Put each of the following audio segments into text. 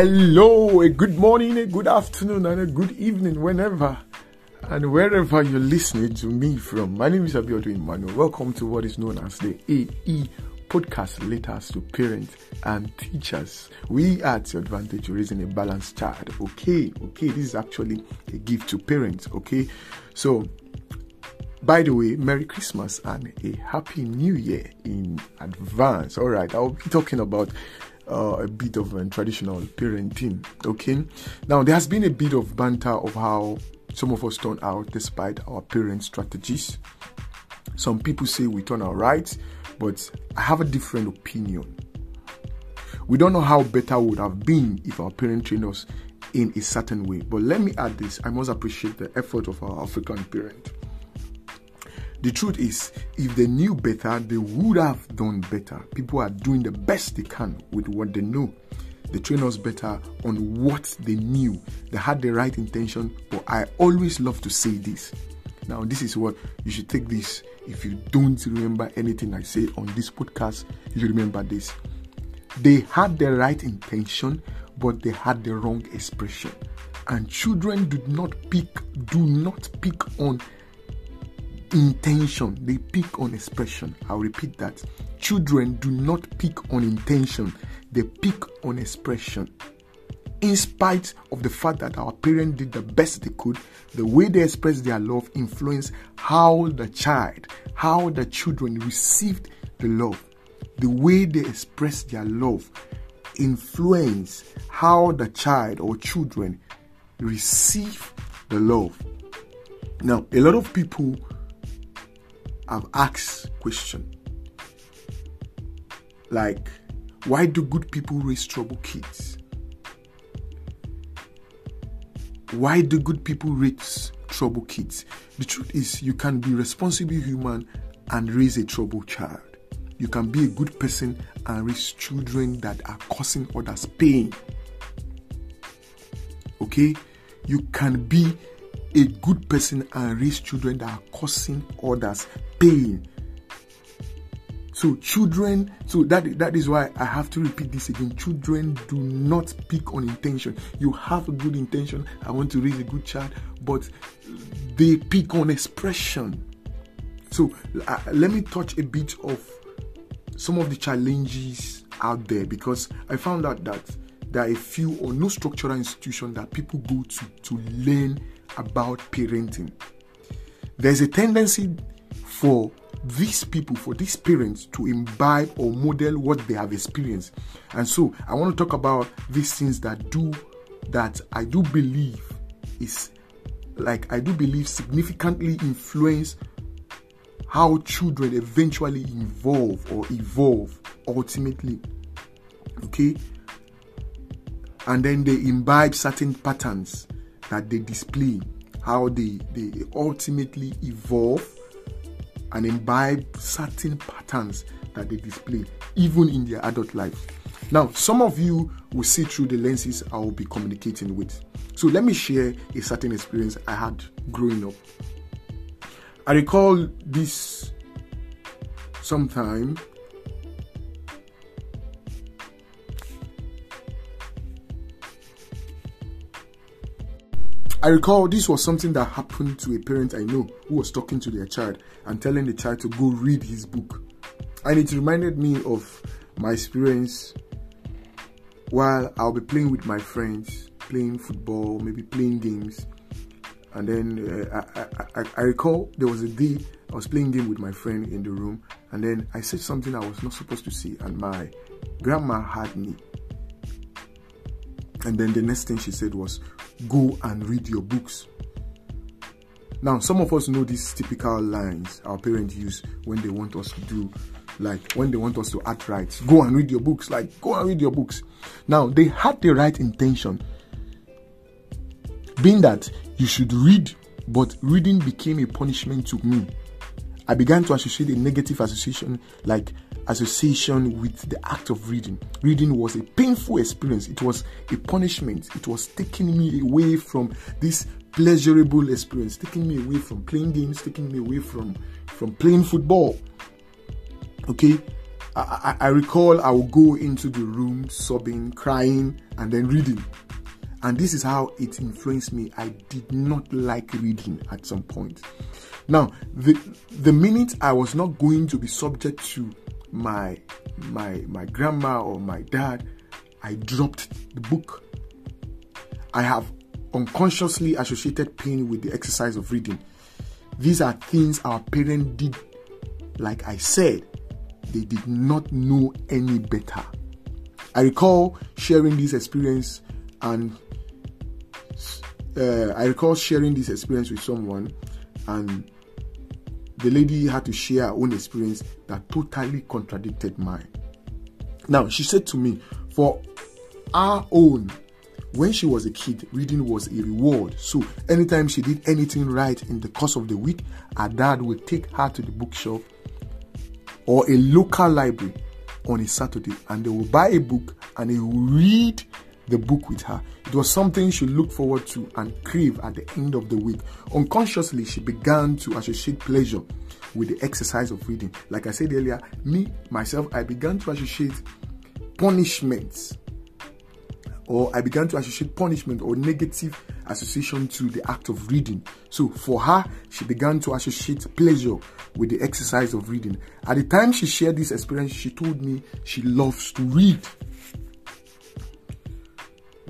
Hello, a good morning, a good afternoon, and a good evening, whenever and wherever you're listening to me from. My name is Abiodun Emmanuel. Welcome to what is known as the AE podcast letters to parents and teachers. We are at your advantage raising a balanced child. Okay, okay, this is actually a gift to parents. Okay, so by the way, Merry Christmas and a Happy New Year in advance. All right, I'll be talking about uh, a bit of uh, traditional parenting. Okay, now there has been a bit of banter of how some of us turn out despite our parents' strategies. Some people say we turn out right, but I have a different opinion. We don't know how better would have been if our parents trained us in a certain way. But let me add this I must appreciate the effort of our African parent. The truth is, if they knew better, they would have done better. People are doing the best they can with what they know. They train us better on what they knew. They had the right intention, but I always love to say this. Now, this is what you should take this. If you don't remember anything I say on this podcast, you remember this. They had the right intention, but they had the wrong expression. And children do not pick, do not pick on intention, they pick on expression. I'll repeat that. Children do not pick on intention, they pick on expression. In spite of the fact that our parents did the best they could, the way they expressed their love influenced how the child, how the children received the love. The way they expressed their love influence how the child or children receive the love. Now, a lot of people have asked question. Like why do good people raise trouble kids? Why do good people raise trouble kids? The truth is you can be responsible human and raise a trouble child. You can be a good person and raise children that are causing others pain. Okay? You can be a good person and raise children that are causing others pain. So children, so that that is why I have to repeat this again. Children do not pick on intention. You have a good intention. I want to raise a good child, but they pick on expression. So uh, let me touch a bit of some of the challenges out there because I found out that there are a few or no structural institution that people go to to learn about parenting. There's a tendency for these people, for these parents to imbibe or model what they have experienced. And so I want to talk about these things that do that I do believe is like I do believe significantly influence how children eventually evolve or evolve ultimately. Okay? And then they imbibe certain patterns that they display, how they, they ultimately evolve and imbibe certain patterns that they display, even in their adult life. Now, some of you will see through the lenses I will be communicating with. So, let me share a certain experience I had growing up. I recall this sometime I recall this was something that happened to a parent I know who was talking to their child and telling the child to go read his book. And it reminded me of my experience while I'll be playing with my friends, playing football, maybe playing games. And then uh, I, I, I, recall there was a day I was playing game with my friend in the room, and then I said something I was not supposed to say, and my grandma had me. And then the next thing she said was, go and read your books. Now, some of us know these typical lines our parents use when they want us to do, like when they want us to act right. Go and read your books. Like, go and read your books. Now, they had the right intention, being that you should read, but reading became a punishment to me. I began to associate a negative association like association with the act of reading. Reading was a painful experience, it was a punishment, it was taking me away from this pleasurable experience, taking me away from playing games, taking me away from, from playing football. Okay, I, I, recall I would go into the room sobbing, crying, and then reading. And this is how it influenced me. I did not like reading at some point. Now, the the minute I was not going to be subject to my my my grandma or my dad, I dropped the book. I have unconsciously associated pain with the exercise of reading. These are things our parents did, like I said, they did not know any better. I recall sharing this experience and uh, I recall sharing this experience with someone and the lady had to share her own experience that totally contradicted mine. Now, she said to me, for our own, when she was a kid, reading was a reward. So, anytime she did anything right in the course of the week, her dad would take her to the bookshop or a local library on a Saturday and they will buy a book and they will read the book with her. It was something she looked forward to and crave at the end of the week. Unconsciously, she began to associate pleasure with the exercise of reading. Like I said earlier, me, myself, I began to associate punishments or I began to associate punishment or negative association to the act of reading. So for her, she began to associate pleasure with the exercise of reading. At the time she shared this experience, she told me she loves to read.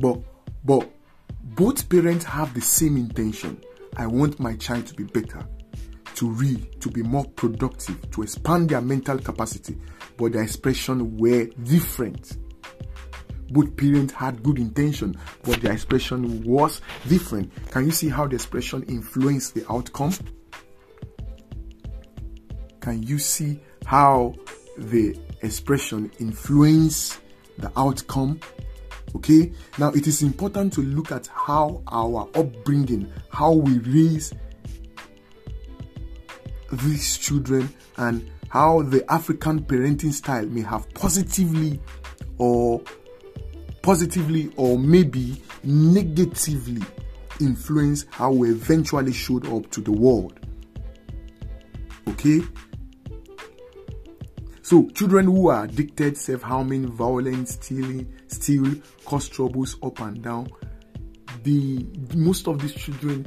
But but both parents have the same intention. I want my child to be better, to read, to be more productive, to expand their mental capacity, but their expression were different both parents had good intention, but their expression was different. Can you see how the expression influenced the outcome? Can you see how the expression influenced the outcome? Okay, now it is important to look at how our upbringing, how we raise these children, and how the African parenting style may have positively or positively or maybe negatively influence how we eventually showed up to the world. Okay? So, children who are addicted, self harming, violent, stealing, steal, cause troubles up and down. The most of these children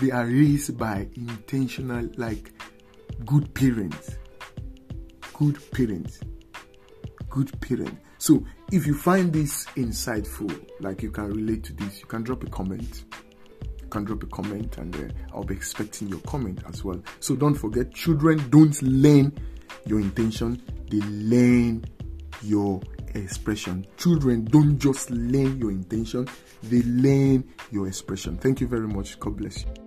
they are raised by intentional, like good parents. Good parents. Good parents. So if you find this insightful, like you can relate to this, you can drop a comment. You can drop a comment and uh, I'll be expecting your comment as well. So don't forget, children don't learn your intention, they learn your expression. Children don't just learn your intention, they learn your expression. Thank you very much. God bless you.